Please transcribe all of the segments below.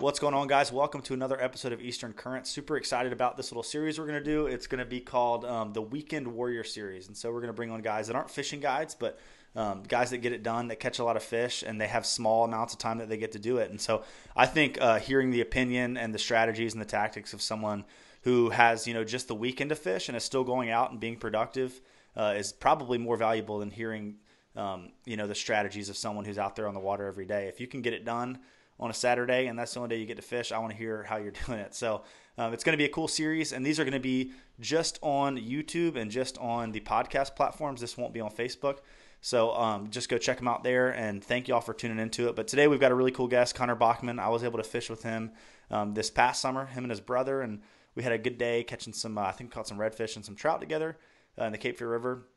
What's going on, guys? Welcome to another episode of Eastern Current. Super excited about this little series we're going to do. It's going to be called um, the Weekend Warrior Series. And so we're going to bring on guys that aren't fishing guides, but um, guys that get it done, that catch a lot of fish, and they have small amounts of time that they get to do it. And so I think uh, hearing the opinion and the strategies and the tactics of someone who has, you know, just the weekend to fish and is still going out and being productive uh, is probably more valuable than hearing, um, you know, the strategies of someone who's out there on the water every day. If you can get it done, on a Saturday and that's the only day you get to fish, I want to hear how you're doing it. So um, it's going to be a cool series, and these are going to be just on YouTube and just on the podcast platforms. This won't be on Facebook. So um, just go check them out there, and thank you all for tuning into it. But today we've got a really cool guest, Connor Bachman. I was able to fish with him um, this past summer, him and his brother, and we had a good day catching some. Uh, I think caught some redfish and some trout together uh, in the Cape Fear River.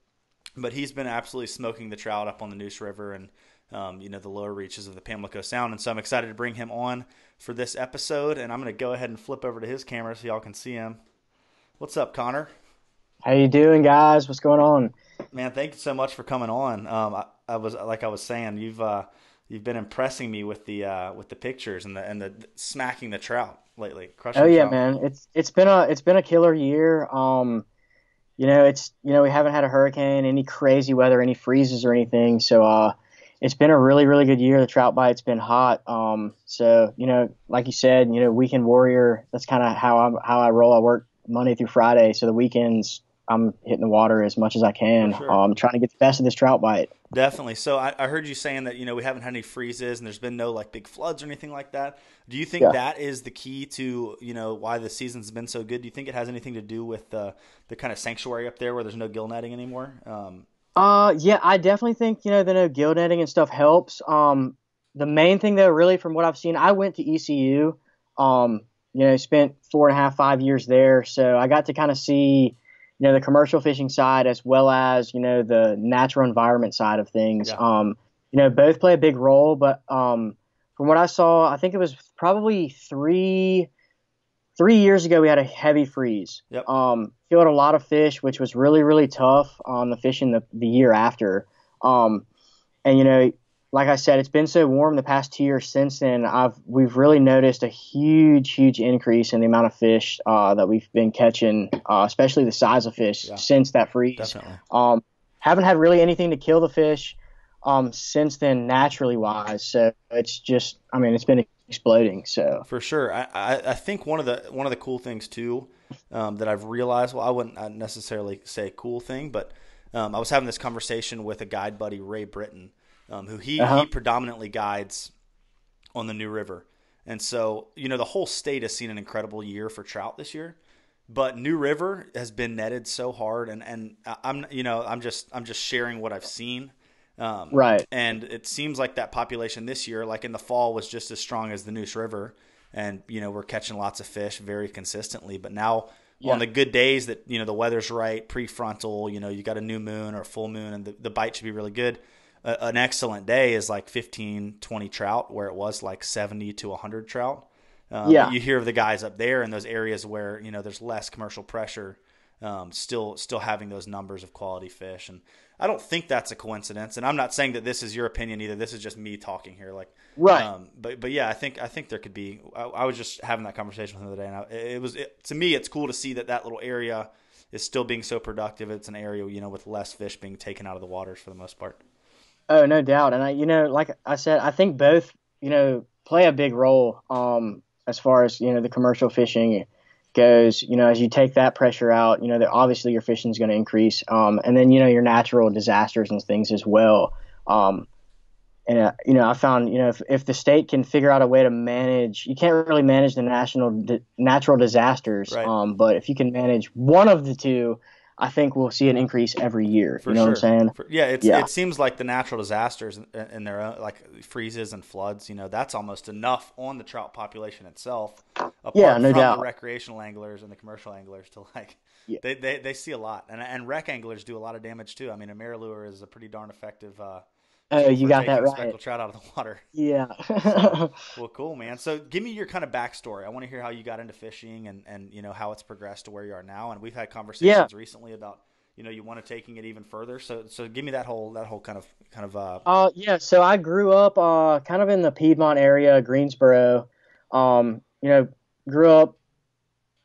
But he's been absolutely smoking the trout up on the Neuse River, and um, you know, the lower reaches of the Pamlico Sound. And so I'm excited to bring him on for this episode. And I'm going to go ahead and flip over to his camera so y'all can see him. What's up, Connor? How you doing, guys? What's going on? Man, thank you so much for coming on. Um, I, I, was like I was saying, you've uh, you've been impressing me with the uh, with the pictures and the and the smacking the trout lately. Crushing oh yeah, trout. man. It's it's been a it's been a killer year. Um, you know, it's you know we haven't had a hurricane, any crazy weather, any freezes or anything. So uh, it's been a really, really good year. The trout bite's been hot. Um, so you know, like you said, you know, weekend warrior. That's kind of how I how I roll. I work Monday through Friday, so the weekends I'm hitting the water as much as I can. Sure. Um, trying to get the best of this trout bite. Definitely. So I, I, heard you saying that you know we haven't had any freezes and there's been no like big floods or anything like that. Do you think yeah. that is the key to you know why the season's been so good? Do you think it has anything to do with the the kind of sanctuary up there where there's no gill netting anymore? Um, uh, yeah, I definitely think you know the no gill netting and stuff helps. Um, the main thing though, really, from what I've seen, I went to ECU. Um, you know, spent four and a half, five years there, so I got to kind of see, you know, the commercial fishing side as well as you know the natural environment side of things. Yeah. Um, you know, both play a big role, but um, from what I saw, I think it was probably three three years ago we had a heavy freeze. Yep. Um, killed a lot of fish, which was really really tough on the fishing the the year after. Um, and you know, like I said, it's been so warm the past two years since then. I've we've really noticed a huge huge increase in the amount of fish uh, that we've been catching, uh, especially the size of fish yeah. since that freeze. Definitely. Um, haven't had really anything to kill the fish um, since then, naturally wise. So it's just, I mean, it's been exploding. So for sure, I, I, I think one of the one of the cool things too um, that I've realized. Well, I wouldn't necessarily say cool thing, but um, I was having this conversation with a guide buddy, Ray Britton, um, who he uh-huh. he predominantly guides on the New River, and so you know the whole state has seen an incredible year for trout this year. But New River has been netted so hard, and, and I'm you know I'm just I'm just sharing what I've seen um, right. And it seems like that population this year, like in the fall, was just as strong as the Neuse River. And, you know, we're catching lots of fish very consistently. But now, yeah. on the good days that, you know, the weather's right, prefrontal, you know, you got a new moon or a full moon and the, the bite should be really good. Uh, an excellent day is like 15, 20 trout, where it was like 70 to 100 trout. Um, yeah. You hear of the guys up there in those areas where, you know, there's less commercial pressure. Um, still, still having those numbers of quality fish, and I don't think that's a coincidence, and I'm not saying that this is your opinion either. This is just me talking here, like right. Um, but but yeah, I think I think there could be. I, I was just having that conversation with him the other day, and I, it was it, to me, it's cool to see that that little area is still being so productive. It's an area you know with less fish being taken out of the waters for the most part. Oh, no doubt, and I you know like I said, I think both you know play a big role um, as far as you know the commercial fishing goes, you know, as you take that pressure out, you know, that obviously your fishing is going to increase. Um, and then, you know, your natural disasters and things as well. Um, and, uh, you know, I found, you know, if, if the state can figure out a way to manage, you can't really manage the national di- natural disasters. Right. Um, but if you can manage one of the two, I think we'll see an increase every year. For you know sure. what I'm saying? For, yeah, yeah, it seems like the natural disasters in their own, like freezes and floods, you know, that's almost enough on the trout population itself. Apart yeah, no from doubt. The recreational anglers and the commercial anglers to like, yeah. they, they they see a lot, and and rec anglers do a lot of damage too. I mean, a MirrOlure is a pretty darn effective uh, Oh, you got that right. Speckled trout out of the water. Yeah. so, well, cool, man. So, give me your kind of backstory. I want to hear how you got into fishing and and you know how it's progressed to where you are now. And we've had conversations yeah. recently about you know you want to taking it even further. So, so give me that whole that whole kind of kind of. Uh, uh yeah. So I grew up uh kind of in the Piedmont area, Greensboro. Um, you know, grew up.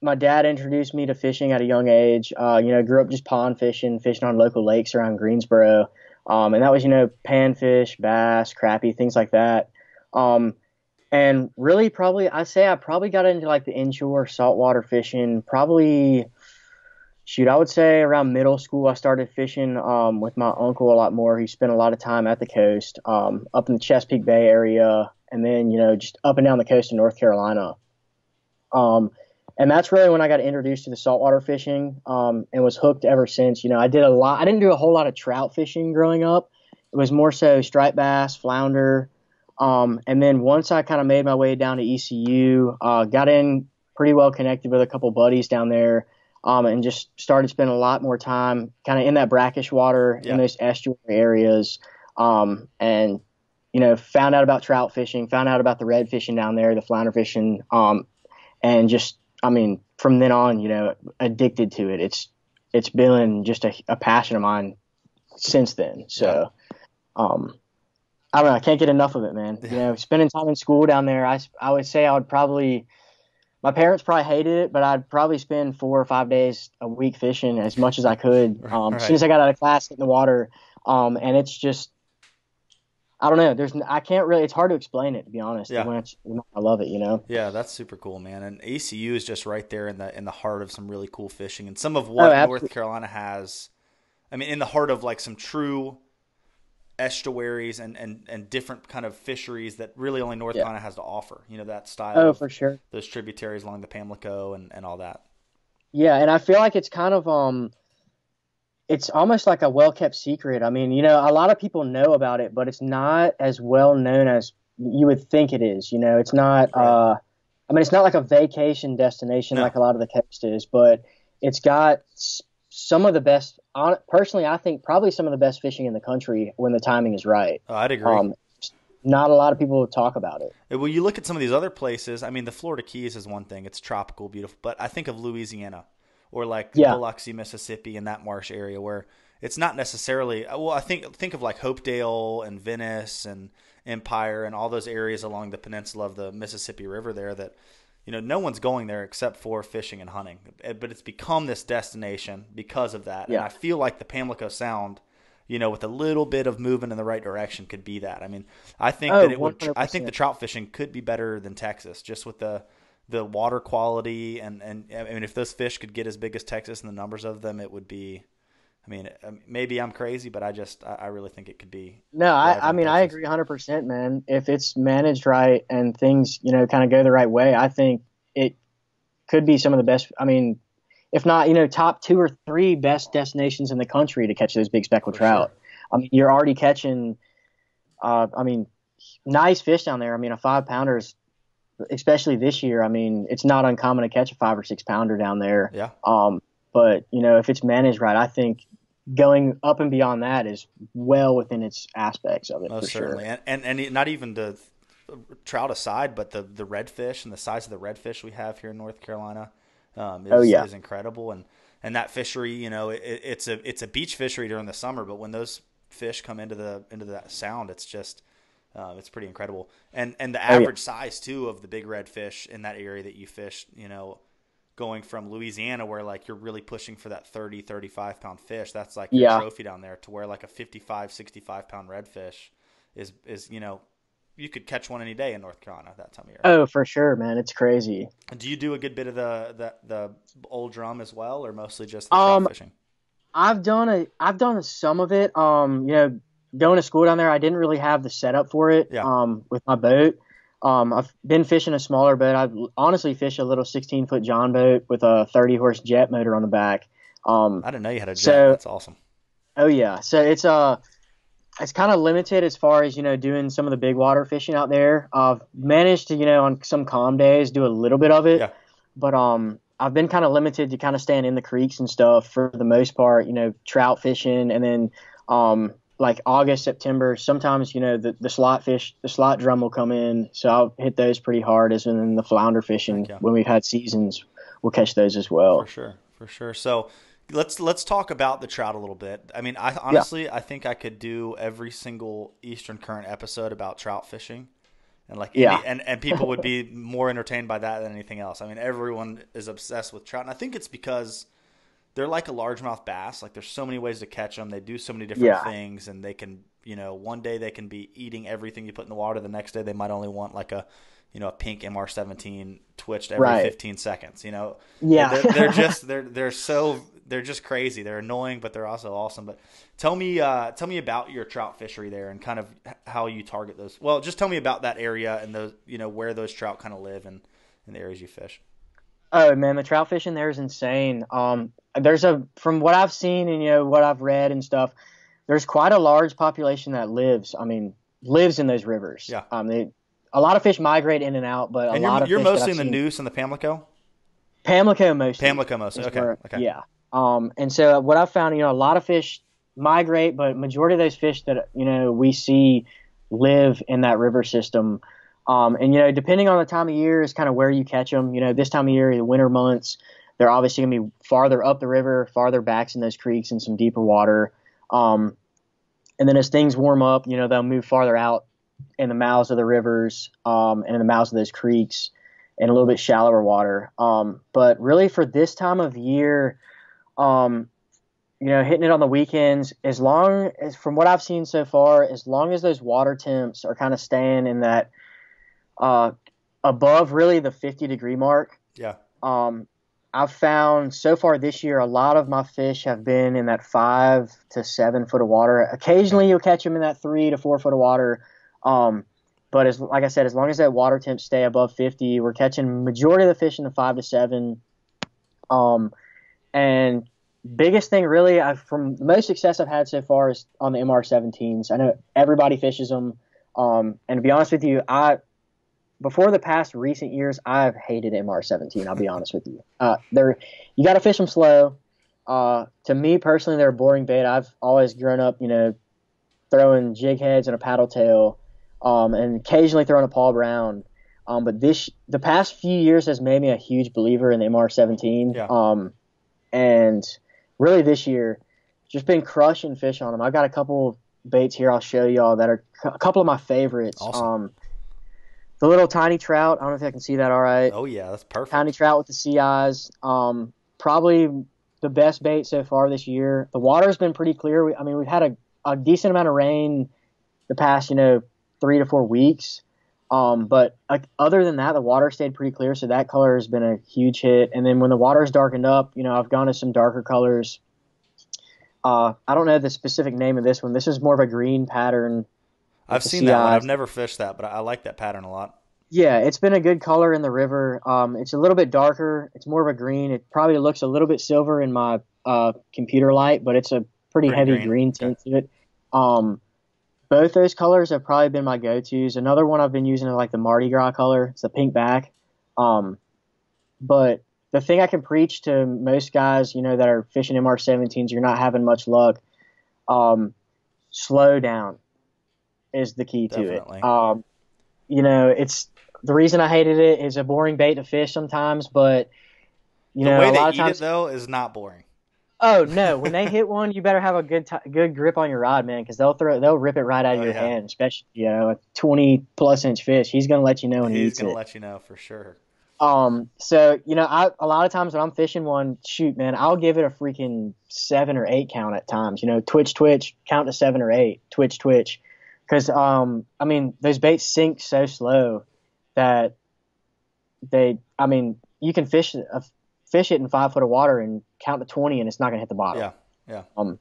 My dad introduced me to fishing at a young age. Uh, you know, grew up just pond fishing, fishing on local lakes around Greensboro, um, and that was you know panfish, bass, crappie, things like that. Um, and really, probably, I say I probably got into like the inshore saltwater fishing probably shoot, I would say around middle school, I started fishing um, with my uncle a lot more. He spent a lot of time at the coast, um, up in the Chesapeake Bay area, and then you know just up and down the coast of North Carolina. Um, and that's really when I got introduced to the saltwater fishing um, and was hooked ever since. You know, I did a lot. I didn't do a whole lot of trout fishing growing up. It was more so striped bass, flounder. Um, and then once I kind of made my way down to ECU, uh, got in pretty well connected with a couple buddies down there um, and just started spending a lot more time kind of in that brackish water yeah. in those estuary areas. Um, and, you know, found out about trout fishing, found out about the red fishing down there, the flounder fishing, um, and just, I mean, from then on, you know, addicted to it. It's, it's been just a, a passion of mine since then. So, um, I don't know. I can't get enough of it, man. You know, spending time in school down there, I, I would say I would probably my parents probably hated it, but I'd probably spend four or five days a week fishing as much as I could. Um, right. As soon as I got out of class, in the water, um, and it's just, I don't know. There's, I can't really. It's hard to explain it to be honest. Yeah. When I love it, you know. Yeah, that's super cool, man. And ECU is just right there in the in the heart of some really cool fishing, and some of what oh, North Carolina has. I mean, in the heart of like some true estuaries and, and, and different kind of fisheries that really only North yeah. Carolina has to offer. You know, that style. Oh, for sure. Those tributaries along the Pamlico and, and all that. Yeah, and I feel like it's kind of um it's almost like a well kept secret. I mean, you know, a lot of people know about it, but it's not as well known as you would think it is. You know, it's not uh I mean, it's not like a vacation destination no. like a lot of the coast is, but it's got some of the best. Personally, I think probably some of the best fishing in the country when the timing is right. Oh, I'd agree. Um, not a lot of people talk about it. Well, you look at some of these other places. I mean, the Florida Keys is one thing; it's tropical, beautiful. But I think of Louisiana or like yeah. Biloxi, Mississippi, and that marsh area where it's not necessarily. Well, I think think of like Hopedale and Venice and Empire and all those areas along the peninsula of the Mississippi River there that you know, no one's going there except for fishing and hunting. Eh, but it's become this destination because of that. Yeah. And I feel like the Pamlico Sound, you know, with a little bit of movement in the right direction, could be that. I mean, I think oh, that it 100%. would. I think the trout fishing could be better than Texas, just with the the water quality and and I mean, if those fish could get as big as Texas and the numbers of them, it would be. I mean, um, maybe I'm crazy, but I just I really think it could be. No, I, I mean I agree 100, percent man. If it's managed right and things you know kind of go the right way, I think it could be some of the best. I mean, if not you know top two or three best destinations in the country to catch those big speckled For trout. Sure. I mean, you're already catching. Uh, I mean, nice fish down there. I mean, a five pounder is especially this year. I mean, it's not uncommon to catch a five or six pounder down there. Yeah. Um, but you know, if it's managed right, I think going up and beyond that is well within its aspects of it. Most certainly, sure. and, and and not even the trout aside, but the the redfish and the size of the redfish we have here in North Carolina um, is, oh, yeah. is incredible, and and that fishery, you know, it, it's a it's a beach fishery during the summer, but when those fish come into the into that sound, it's just uh, it's pretty incredible, and and the average oh, yeah. size too of the big red fish in that area that you fish, you know, going from Louisiana where like you're really pushing for that 30 35 pound fish that's like your yeah. trophy down there to where like a 55 65 pound redfish is is you know you could catch one any day in North Carolina that time of year. Oh, for sure, man. It's crazy. Do you do a good bit of the the, the old drum as well or mostly just the um, fishing? I've done a I've done some of it. Um, you know, going to school down there, I didn't really have the setup for it yeah. um with my boat. Um, I've been fishing a smaller boat. I've honestly fished a little 16 foot John boat with a 30 horse jet motor on the back. Um, I didn't know you had a jet. So, That's awesome. Oh yeah. So it's uh it's kind of limited as far as you know doing some of the big water fishing out there. I've managed to you know on some calm days do a little bit of it, yeah. but um I've been kind of limited to kind of staying in the creeks and stuff for the most part. You know, trout fishing and then um like August, September, sometimes, you know, the, the slot fish, the slot drum will come in. So I'll hit those pretty hard as in the flounder fishing when we've had seasons, we'll catch those as well. For sure. For sure. So let's, let's talk about the trout a little bit. I mean, I honestly, yeah. I think I could do every single Eastern current episode about trout fishing and like Yeah. any, and and people would be more entertained by that than anything else. I mean, everyone is obsessed with trout, and I think it's because they're like a largemouth bass. Like there's so many ways to catch them. They do so many different Yeah. things, and they can you know one day they can be eating everything you put in the water. The next day they might only want like a you know a pink MR17 twitched every Right. 15 seconds. You know, Yeah. they're, they're just they're they're so they're just crazy. They're annoying, but they're also awesome. But tell me uh, tell me about your trout fishery there and kind of how you target those. Well, just tell me about that area and those you know where those trout kind of live and in the areas you fish. Oh man, the trout fishing there is insane. Um, there's a from what I've seen and you know what I've read and stuff. There's quite a large population that lives. I mean, lives in those rivers. Yeah. Um, they, a lot of fish migrate in and out, but a And lot you're, of you're mostly in the seen- Neuse and the Pamlico. Pamlico mostly. Pamlico mostly. Okay. where- okay. Yeah. Um, and so what I've found, you know, a lot of fish migrate, but majority of those fish that you know we see live in that river system. Um, and you know, depending on the time of year, is kind of where you catch them. You know, this time of year, the winter months, they're obviously going to be farther up the river, farther backs in those creeks and some deeper water. Um, and then as things warm up, you know, they'll move farther out in the mouths of the rivers um, and in the mouths of those creeks and a little bit shallower water. Um, but really, for this time of year, um, you know, hitting it on the weekends, as long as from what I've seen so far, as long as those water temps are kind of staying in that uh, above really the 50 degree mark, Yeah. um, I've found so far this year a lot of my fish have been in that five to seven foot of water. Occasionally you'll catch them in that three to four foot of water. Um, but as like I said, as long as that water temps stay above 50, we're catching majority of the fish in the five to seven. Um, and biggest thing really, I've, from the most success I've had so far is on the MR17s. I know everybody fishes them. Um, and to be honest with you, I before the past recent years, I've hated MR17. I'll be honest with you. Uh, they're you got to fish them slow. Uh, to me personally, they're a boring bait. I've always grown up, you know, throwing jig heads and a paddle tail, um, and occasionally throwing a Paul Brown. Um, but this the past few years has made me a huge believer in the MR17. Yeah. Um, and really this year, just been crushing fish on them. I've got a couple baits here I'll show y'all that are a couple of my favorites. Awesome. Um, the little tiny trout. I don't know if I can see that all right. Oh yeah, that's perfect. Tiny trout with the sea eyes. Um, probably the best bait so far this year. The water's been pretty clear. We, I mean, we've had a, a decent amount of rain the past, you know, three to four weeks. Um, but like, other than that, the water stayed pretty clear, so that color has been a huge hit. And then when the water's darkened up, you know, I've gone to some darker colors. Uh, I don't know the specific name of this one. This is more of a green pattern. I've seen that one. I've never fished that, but I I like that pattern a lot. Yeah, it's been a good color in the river. Um, it's a little bit darker. It's more of a green. It probably looks a little bit silver in my uh, computer light, but it's a pretty, Pretty heavy green. green, tint to it. Um, both those colors have probably been my go-tos. Another one I've been using is like the Mardi Gras color. It's the pink back. Um, but the thing I can preach to most guys, you know, that are fishing MR17s, you're not having much luck. Um, slow down is the key to Definitely. it. Um, you know, it's the reason I hated it is a boring bait to fish sometimes, but you the know, way a they lot of eat times. it though is not boring. Oh no! When they hit one, you better have a good t- good grip on your rod, man, because they'll throw they'll rip it right out of Oh, your yeah. hand. Especially you know a twenty plus inch fish. He's gonna let you know when he He's eats gonna it. let you know for sure. Um, so you know, I a lot of times when I'm fishing one, shoot, man, I'll give it a freaking seven or eight count at times. You know, twitch, twitch, count to seven or eight, twitch, twitch, because um, I mean, those baits sink so slow that they, I mean, you can fish a, fish it in five foot of water and count to twenty, and it's not gonna hit the bottom. Yeah, yeah. Um,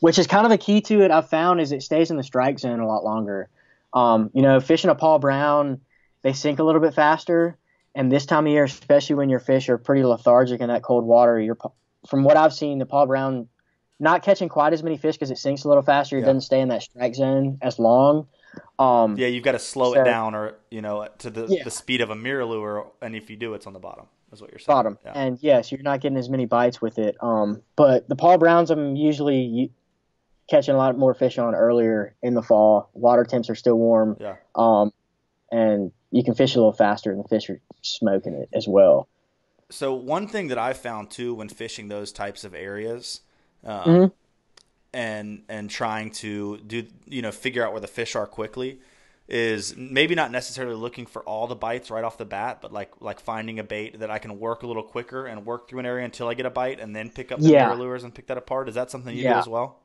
which is kind of a key to it. I've found is it stays in the strike zone a lot longer. Um, you know, fishing a Paul Brown, they sink a little bit faster. And this time of year, especially when your fish are pretty lethargic in that cold water, you're from what I've seen, the Paul Brown not catching quite as many fish because it sinks a little faster. It Yeah. doesn't stay in that strike zone as long. Um, Yeah, you've got to slow it down, or you know, to the Yeah. the speed of a MirrOlure, and if you do, it's on the bottom. Is what you're saying. bottom. Yeah. And yes, you're not getting as many bites with it. Um, but the Paul Browns, I'm usually catching a lot more fish on earlier in the fall. Water temps are still warm. Yeah. Um, and you can fish a little faster, and the fish are smoking it as well. So one thing that I found too when fishing those types of areas, um, Mhm. and and trying to do you know figure out where the fish are quickly, is maybe not necessarily looking for all the bites right off the bat, but like like finding a bait that I can work a little quicker and work through an area until I get a bite, and then pick up the Yeah. lures and pick that apart. Is that something you do as well?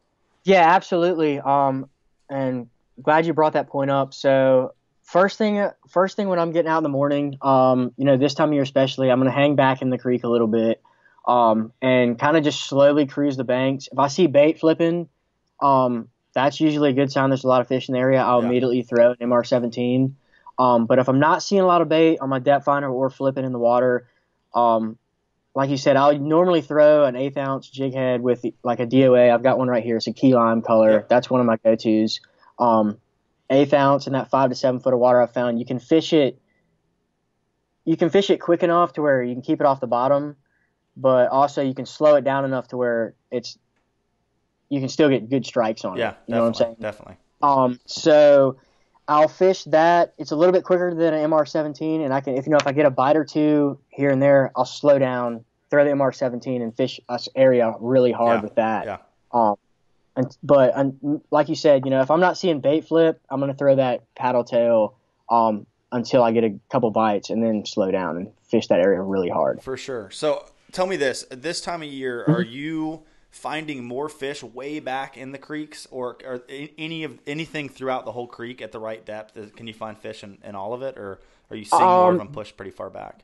Yeah, absolutely. Um, and glad you brought that point up. So first thing, first thing when I'm getting out in the morning, um, you know, this time of year especially, I'm gonna hang back in the creek a little bit, um, and kind of just slowly cruise the banks. If I see bait flipping, um, that's usually a good sign. There's a lot of fish in the area. I'll Yeah. immediately throw an MR17. Um, but if I'm not seeing a lot of bait on my depth finder or flipping in the water, um, like you said, I'll normally throw an eighth ounce jig head with like a DOA. I've got one right here. It's a key lime color. Yeah. That's one of my go-tos. Um, eighth ounce in that five to seven foot of water I found. You can fish it. You can fish it quick enough to where you can keep it off the bottom, but also you can slow it down enough to where it's you can still get good strikes on Yeah, it. You know what I'm saying? definitely. Um, so I'll fish that. It's a little bit quicker than an MR17, and I can, if you know, if I get a bite or two here and there, I'll slow down, throw the MR17, and fish us area really hard Yeah, with that. yeah. Um, and but and like you said, you know, if I'm not seeing bait flip, I'm gonna throw that paddle tail um until I get a couple bites, and then slow down and fish that area really hard. For sure. So tell me this: this time of year, Mm-hmm. are you finding more fish way back in the creeks, or, or any of anything throughout the whole creek at the right depth? Can you find fish in, in all of it, or are you seeing more of Um, them pushed pretty far back?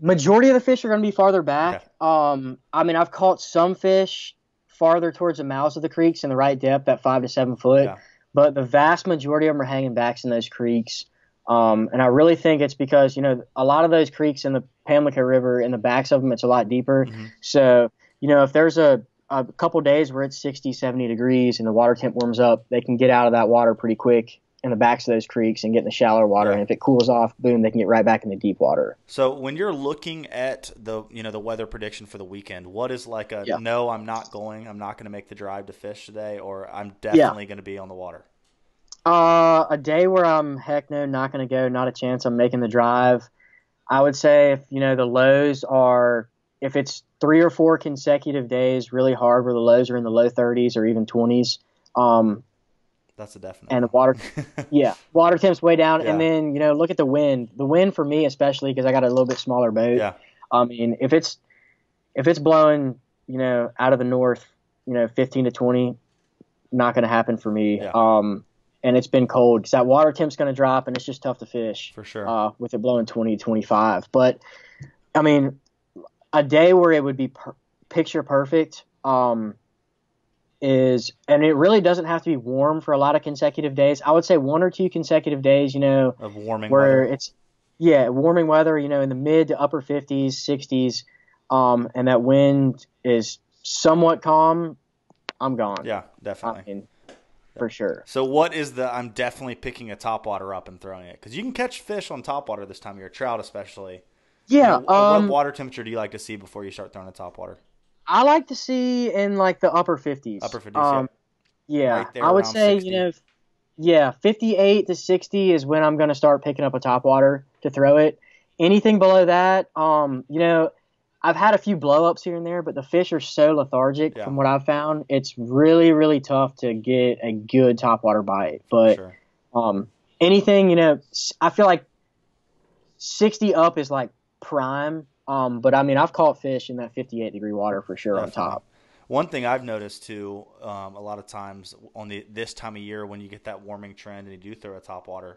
majority of the fish are going to be farther back. Okay. Um, I mean, I've caught some fish farther towards the mouths of the creeks in the right depth, at five to seven foot. Yeah. But the vast majority of them are hanging backs in those creeks. Um, and I really think it's because you know a lot of those creeks in the Pamlico River, in the backs of them, it's a lot deeper. Mhm. So you know if there's a a couple days where it's 60, 70 degrees and the water temp warms up, they can get out of that water pretty quick in the backs of those creeks and get in the shallower water. Yeah. And if it cools off, boom, they can get right back in the deep water. So when you're looking at the you know the weather prediction for the weekend, what is like a Yeah. no? I'm not going. I'm not going to make the drive to fish today, or I'm definitely going to be on the water. Uh, a day where I'm heck no, not going to go, not a chance. I'm making the drive. I would say if you know the lows are if it's three or four consecutive days really hard where the lows are in the low 30s or even 20s, um, That's a definite. and the water, yeah, water temp's way down, Yeah. and then you know look at the wind. The wind for me especially because I got a little bit smaller boat. yeah, I mean if it's if it's blowing you know out of the north, you know 15 to 20, not going to happen for me. Yeah. Um, and it's been cold because that water temp's going to drop and it's just tough to fish for sure. uh, with it blowing 20 25 but i mean a day where it would be per- picture perfect um, is and it really doesn't have to be warm for a lot of consecutive days i would say one or two consecutive days you know of warming where weather. it's yeah warming weather you know in the mid to upper 50s 60s um, and that wind is somewhat calm i'm gone Yeah, i definitely. mean for sure So what is the? I'm definitely picking a topwater up and throwing it because you can catch fish on topwater this time of year, trout especially. yeah What- um, what water temperature do you like to see before you start throwing a topwater? I like to see in like the upper 50s. Upper 50s, Um, yeah. Right there I would say, 60. you know, yeah, 58 to 60 is when I'm going to start picking up a top water to throw it. Anything below that, um, you know, I've had a few blow ups here and there, but the fish are so lethargic Yeah. from what I've found. It's really, really tough to get a good top water bite. But sure. um, anything, you know, I feel like 60 up is like prime. Um, but I mean, I've caught fish in that 58 degree water for sure on top. One thing I've noticed too, um, a lot of times on the this time of year when you get that warming trend and you do throw a topwater,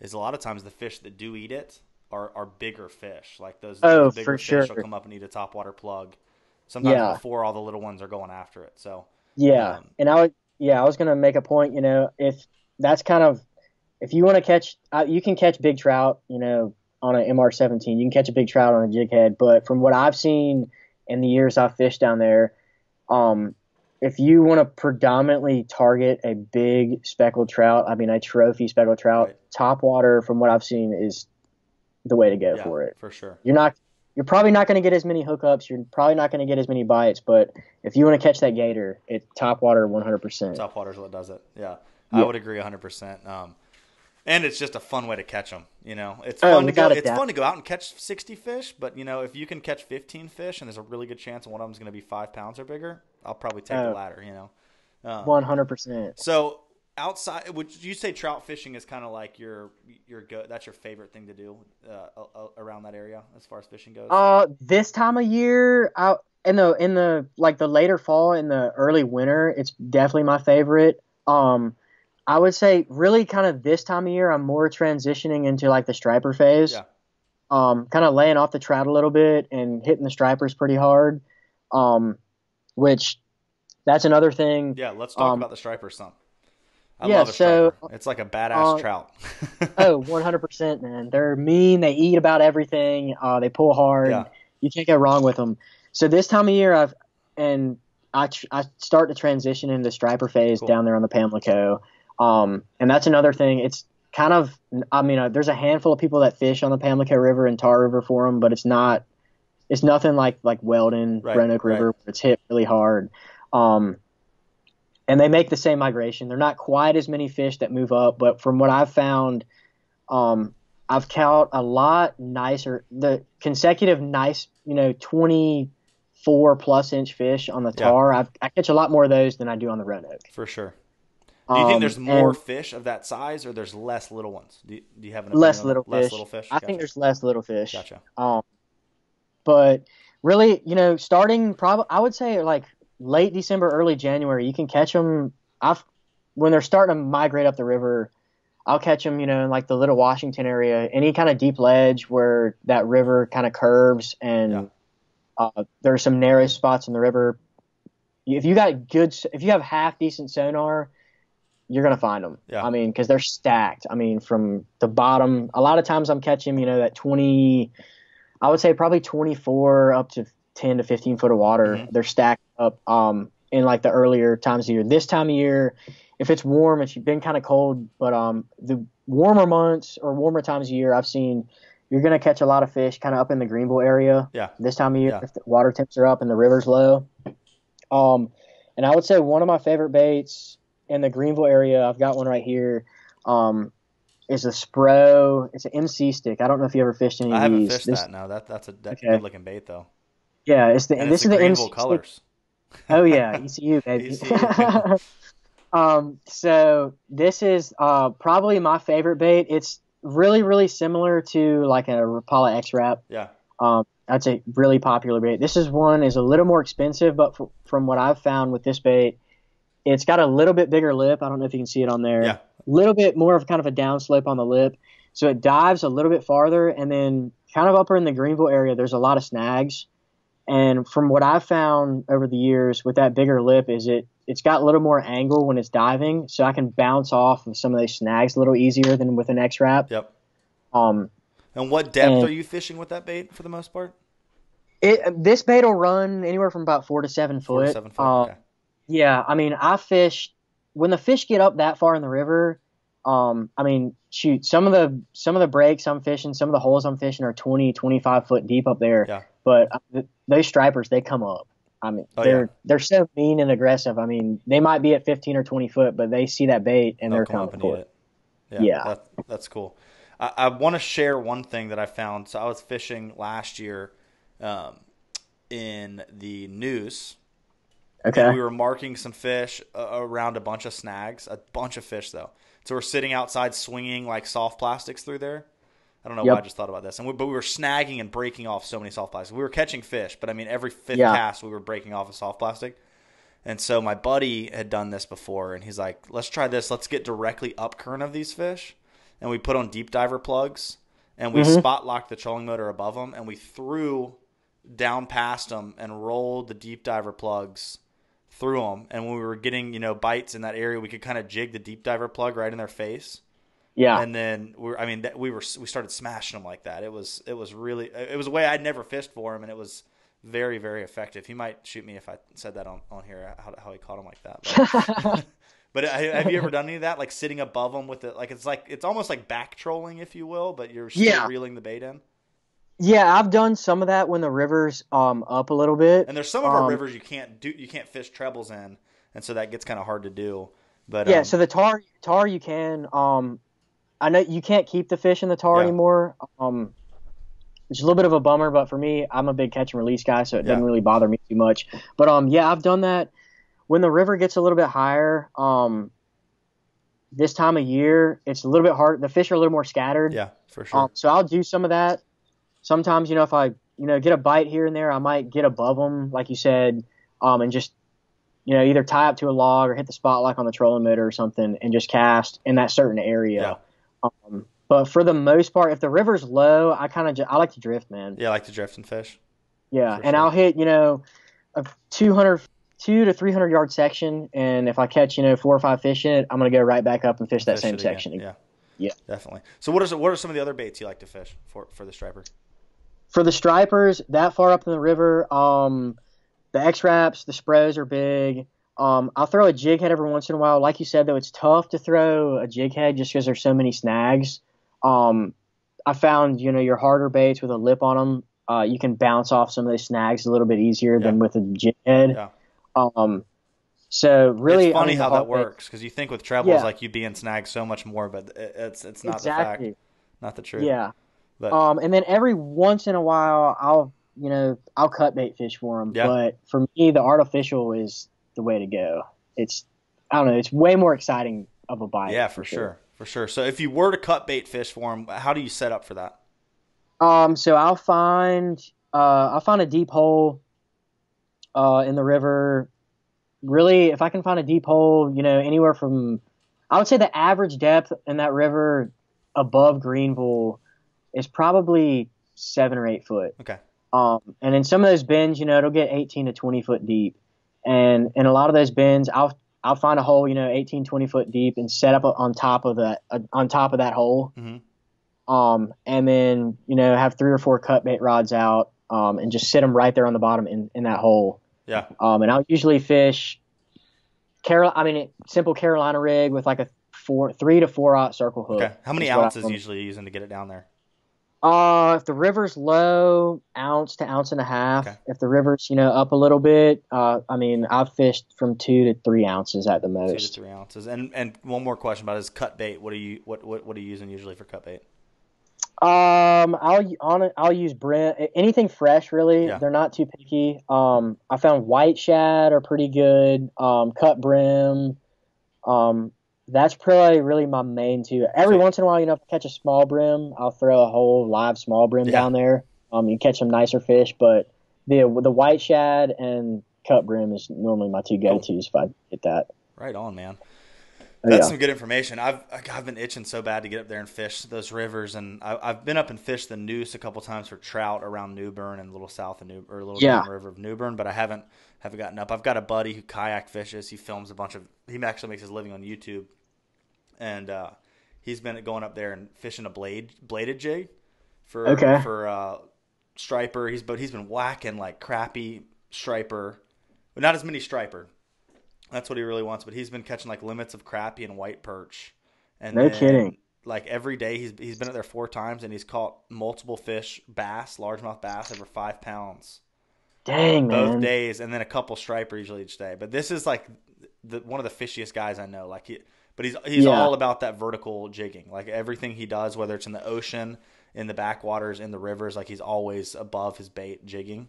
is a lot of times the fish that do eat it are, are bigger fish. Like those, Oh, bigger fish sure. will come up and eat a topwater plug. Sometimes Yeah. before all the little ones are going after it. So Yeah, Um, and I would, yeah, I was gonna make a point. You know, if that's kind of, if you want to catch, uh, you can catch big trout. You know, on an MR17, you can catch a big trout on a jig head. But from what I've seen in the years I've fished down there, um, if you want to predominantly target a big speckled trout, I mean a trophy speckled trout, Right. top water, from what I've seen, is the way to go yeah, for it. for sure. You're not. You're probably not going to get as many hookups. You're probably not going to get as many bites. But if you want to catch that gator, it's top water 100%. Topwater's what does it. Yeah, Yeah. I would agree 100. percent Um, and it's just a fun way to catch them. You know, it's Oh, fun to go. It's fun to go out and catch 60 fish, but you know, if you can catch 15 fish and there's a really good chance one of them's going to be five pounds or bigger, I'll probably take the Oh. latter. You know. Um, 100%. So outside, would you say trout fishing is kind of like your your go? That's your favorite thing to do uh, around that area as far as fishing goes. Uh, this time of year, out in the in the like the later fall in the early winter, it's definitely my favorite. Um, I would say really kind of this time of year, I'm more transitioning into like the striper phase. Yeah. Um, kind of laying off the trout a little bit and hitting the stripers pretty hard. Um, which that's another thing. Yeah, let's talk um, about the stripers some. I yeah, love a so, striper. It's like a badass uh, trout. oh, 100%, man. They're mean. They eat about everything. Uh, they pull hard. Yeah. You can't go wrong with them. So this time of year, I've and I tr- I start to transition into striper phase Cool. down there on the Pamlico. Um, and that's another thing. It's kind of, I mean, uh, there's a handful of people that fish on the Pamlico River and Tar River for them, but it's not, it's nothing like like Weldon, Right, Roanoke right. River, where it's hit really hard. Um, and they make the same migration. They're not quite as many fish that move up, but from what I've found, um, I've caught a lot nicer. The consecutive nice, you know, 24 plus inch fish on the Yeah. tar. I've, I catch a lot more of those than I do on the red Roanoke. For sure. Do you think Um, there's more fish of that size, or there's less little ones? Do you, do you have an less little less fish? little fish? I think there's less little fish. Gotcha. Um, but really, you know, starting probably, I would say like late December, early January, you can catch them. I've when they're starting to migrate up the river. I'll catch them, you know, in like the Little Washington area, any kind of deep ledge where that river kind of curves and Yeah. uh, there are some narrow spots in the river. If you got good, if you have half decent sonar, you're gonna find them. Yeah. I mean, because they're stacked. I mean, from the bottom, a lot of times I'm catching, you know, that 20, I would say probably 24 up to 10 to 15 foot of water. Mhm. They're stacked up um, in like the earlier times of year. This time of year, if it's warm, it's been kind of cold, but um, the warmer months or warmer times of year, I've seen you're gonna catch a lot of fish kind of up in the Greenville area Yeah. this time of year Yeah. if the water temps are up and the river's low. Um, and I would say one of my favorite baits in the Greenville area, I've got one right here, um, is a Spro. It's an MC stick. I don't know if you ever fished any I of haven't fished This- that. No, that that's a that's Okay. good looking bait though. Yeah, it's the And this it's is the the MC Greenville stick. Oh yeah, ECU baby. ECU. um, so this is uh, probably my favorite bait. It's really really similar to like a Rapala X-Rap. Yeah. Um, that's a really popular bait. This is one is a little more expensive, but f- from what I've found with this bait, it's got a little bit bigger lip. I don't know if you can see it on there. Yeah. A little bit more of kind of a downslope on the lip, so it dives a little bit farther, and then kind of up in the Greenville area, there's a lot of snags. And from what I've found over the years with that bigger lip, is it it's got a little more angle when it's diving, so I can bounce off of some of those snags a little easier than with an X-Rap. Yep. Um, And what depth And- are you fishing with that bait for the most part? it this bait will run anywhere from about four to seven Four foot. to seven foot. Um, okay. Yeah, I mean, I fish when the fish get up that far in the river. Um, I mean, shoot, some of the some of the breaks I'm fishing, some of the holes I'm fishing are 20, 25 foot deep up there. Yeah. But uh, those stripers, they come up. I mean, Oh, they're yeah. they're so mean and aggressive. I mean, they might be at 15 or 20 foot, but they see that bait and They'll they're coming for it. it. Yeah. That, that's cool. I, I want to share one thing that I found. So I was fishing last year um, in the Neuse. Okay. And we were marking some fish uh, around a bunch of snags, a bunch of fish though. So we're sitting outside swinging like soft plastics through there. I don't know why I just thought about this. And we, but we were snagging and breaking off so many soft plastics. We were catching fish, but I mean every fifth Yeah. cast we were breaking off a soft plastic. And so my buddy had done this before, and he's like, "Let's try this. Let's get directly up current of these fish." And we put on deep diver plugs, and we Mhm. spot locked the trolling motor above them, and we threw down past them and rolled the deep diver plugs through them. And when we were getting you know bites in that area, we could kind of jig the deep diver plug right in their face. yeah. And then we're, I mean, that, we were we started smashing them like that. It was it was really it was a way I'd never fished for him, and it was very very effective. He might shoot me if I said that on on here how, how he caught him like that. But, but uh, have you ever done any of that? Like sitting above them with it, like it's like it's almost like back trolling, if you will, but you're still Yeah. reeling the bait in. Yeah, I've done some of that when the river's um up a little bit. And there's some of our Um, rivers you can't do you can't fish trebles in, and so that gets kind of hard to do. But Yeah, um, so the tar tar you can um I know you can't keep the fish in the tar Yeah. anymore. Um is a little bit of a bummer, but for me, I'm a big catch and release guy, so it doesn't really bother me too much. But um yeah, I've done that when the river gets a little bit higher. Um this time of year, it's a little bit hard. The fish are a little more scattered. Yeah, for sure. Um, so I'll do some of that. Sometimes, you know, if I, you know, get a bite here and there, I might get above them, like you said, um, and just, you know, either tie up to a log or hit the spot like on the trolling motor or something and just cast in that certain area. Yeah. Um, but for the most part, if the river's low, I kind of ju- I like to drift, man. Yeah, I like to drift and fish. Yeah, and sure. I'll hit you know a 200 two to 300 yard section, and if I catch you know four or five fish in it, I'm gonna go right back up and fish that fish same section again. Yeah, yeah, definitely. So what is what are some of the other baits you like to fish for for the striper? For the stripers, that far up in the river, um, the X-Raps, the spros are big. Um, I'll throw a jig head every once in a while. Like you said, though, it's tough to throw a jig head just because there's so many snags. Um, I found, you know, your harder baits with a lip on them, uh, you can bounce off some of those snags a little bit easier yeah. than with a jig head. Yeah. Um, so really, it's funny I mean, how that works because you think with trebles yeah. like you'd be in snags so much more, but it's it's not exactly. the fact, not the truth. Yeah. But um, and then every once in a while, I'll you know I'll cut bait fish for them. Yeah. But for me, the artificial is the way to go. It's I don't know. It's way more exciting of a bite. Yeah, for, for sure. sure. for sure. So if you were to cut bait fish for them, how do you set up for that? Um, so I'll find uh, I'll find a deep hole uh, in the river. Really, if I can find a deep hole, you know, anywhere from I would say the average depth in that river above Greenville is probably seven or eight foot. Okay. Um, and in some of those bends, you know, it'll get 18 to 20 foot deep. And in a lot of those bends, I'll I'll find a hole, you know, 18, 20 foot deep, and set up on top of that uh, on top of that hole. Mm-hmm. Um, and then you know have three or four cut bait rods out, um, and just sit them right there on the bottom in, in that hole. Yeah. Um, and I'll usually fish Carol. I mean, simple Carolina rig with like a four, three to four aught circle hook. Okay. How many ounces usually using to get it down there? Uh, if the river's low, ounce to ounce and a half. Okay. If the river's you know up a little bit, uh, I mean I've fished from two to three ounces at the most. Two to three ounces. And and one more question about is cut bait. What are you what what what are you using usually for cut bait? Um, I'll on. I'll use brim. Anything fresh, really. Yeah. They're not too picky. Um, I found white shad are pretty good. Um, cut brim. Um, that's probably really my main two. Every once in a while, you know, if I catch a small brim, I'll throw a whole live small brim yeah. down there. Um, you catch some nicer fish, but the the white shad and cut brim is normally my two go tos if I get that. Right on, man. That's yeah. some good information. I've I've been itching so bad to get up there and fish those rivers, and I, have been up and fished the Neuse a couple times for trout around New Bern and a little south of New or a little yeah. river of New Bern, but I haven't haven't gotten up. I've got a buddy who kayak fishes. He films a bunch of. He actually makes his living on YouTube and uh, he's been going up there and fishing a blade bladed jig for okay. for uh, striper. He's but he's been whacking like crappie striper, but not as many striper. That's what he really wants. But he's been catching like limits of crappie and white perch. And no then, kidding. Like every day, he's he's been up there four times and he's caught multiple fish, bass, largemouth bass, over five pounds. Dang both man. days, and then a couple striper usually each day. But this is like the one of the fishiest guys I know. Like he, but he's he's yeah. all about that vertical jigging. Like everything he does, whether it's in the ocean, in the backwaters, in the rivers, like he's always above his bait jigging.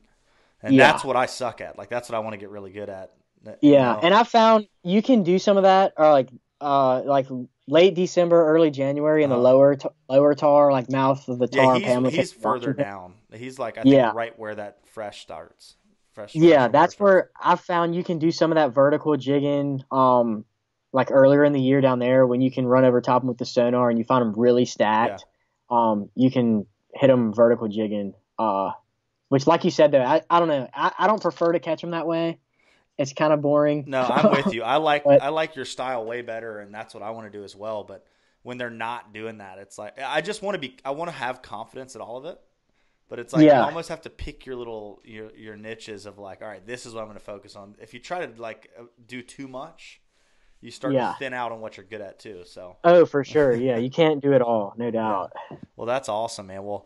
And yeah. that's what I suck at. Like that's what I want to get really good at. Yeah, and I found you can do some of that, or like uh like late December, early January in uh-huh. the lower t- lower tar, like mouth of the tar. Yeah, he's, he's further down. He's like I think yeah. right where that fresh starts. Fresh. Yeah, that's where I found you can do some of that vertical jigging. Um, like earlier in the year down there when you can run over top them with the sonar and you find them really stacked. Yeah. Um, you can hit them vertical jigging. Uh, which, like you said, though, I, I don't know. I, I don't prefer to catch them that way. It's kind of boring. No, I'm with you. I like but, I like your style way better, and that's what I want to do as well. But when they're not doing that, it's like I just want to be. I want to have confidence in all of it. But it's like yeah. you almost have to pick your little your your niches of like, all right, this is what I'm going to focus on. If you try to like uh, do too much, you start yeah. to thin out on what you're good at too. So oh, for sure, yeah, you can't do it all, no doubt. Yeah. Well, that's awesome, man. Well,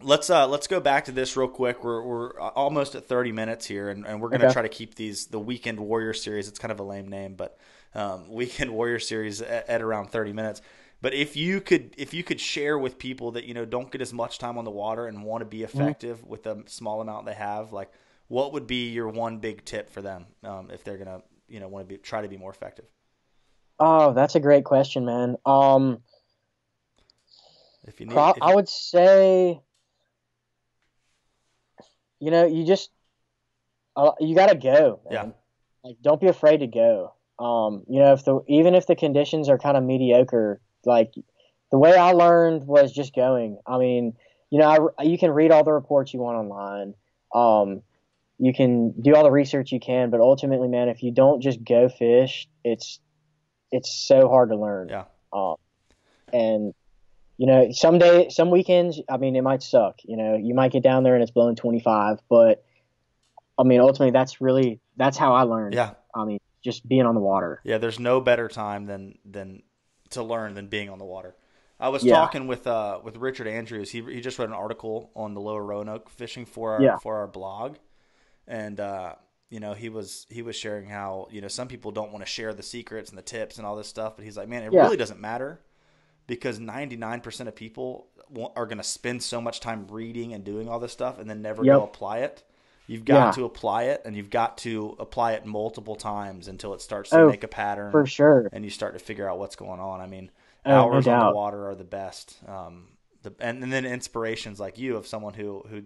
let's uh let's go back to this real quick. We're we're almost at 30 minutes here, and, and we're gonna okay. try to keep these the Weekend Warrior series. It's kind of a lame name, but um, Weekend Warrior series at, at around 30 minutes. But if you could if you could share with people that you know don't get as much time on the water and want to be mm-hmm. effective mm-hmm. with the small amount they have, like what would be your one big tip for them um, if they're gonna you know want to be try to be more effective? Oh, that's a great question, man. Um, If you need, pro- if you- I would say, you know, you just uh, you gotta go. Man. Yeah. Like, don't be afraid to go. Um, you know, if the even if the conditions are kind of mediocre, like the way I learned was just going. I mean, you know, I, you can read all the reports you want online. Um, you can do all the research you can, but ultimately, man, if you don't just go fish, it's it's so hard to learn. Yeah. Um, and you know, some day, some weekends, I mean, it might suck. You know, you might get down there and it's blowing 25, but I mean, ultimately, that's really that's how I learned. yeah, I mean, just being on the water. yeah. There's no better time than than to learn than being on the water. I was Yeah. talking with uh with Richard Andrews. He he just wrote an article on the Lower Roanoke fishing for our Yeah. for our blog, and uh, you know he was he was sharing how you know some people don't want to share the secrets and the tips and all this stuff, but he's like, man, it Yeah. really doesn't matter because 99% of people are going to spend so much time reading and doing all this stuff and then never go apply it. You've got Yeah. to apply it and you've got to apply it multiple times until it starts to Oh, make a pattern For sure. and you start to figure out what's going on. I mean, Oh, no hours on the water are the best. Um, the, and, and then inspirations like you of someone who, who,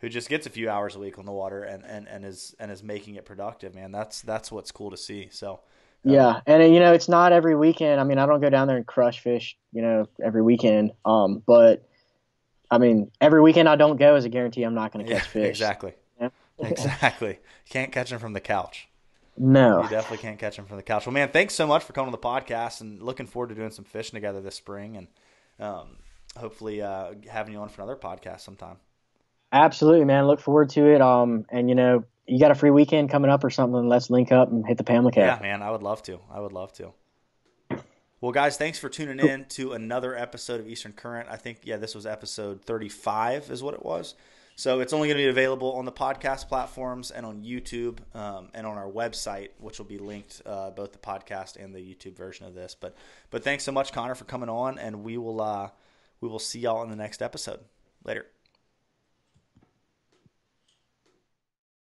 who just gets a few hours a week on the water and, and, and is, and is making it productive, man. That's, that's what's cool to see. So, um, Yeah, and you know, it's not every weekend. I mean, I don't go down there and crush fish, you know, every weekend. Um, but I mean, every weekend I don't go is a guarantee I'm not going to yeah, catch fish. exactly. Yeah. exactly. Can't catch them from the couch. No. You definitely can't catch them from the couch. Well, man, thanks so much for coming on the podcast and looking forward to doing some fishing together this spring and um, hopefully uh, having you on for another podcast sometime. Absolutely, man. Look forward to it. Um, and you know, you got a free weekend coming up or something. Let's link up and hit the Pamlico Yeah, man, I would love to. I would love to. Well, guys, thanks for tuning in to another episode of Eastern Current. I think, yeah, this was episode 35, is what it was. So it's only going to be available on the podcast platforms and on YouTube um, and on our website, which will be linked uh, both the podcast and the YouTube version of this. But but thanks so much, Connor, for coming on, and we will uh, we will see y'all in the next episode. Later.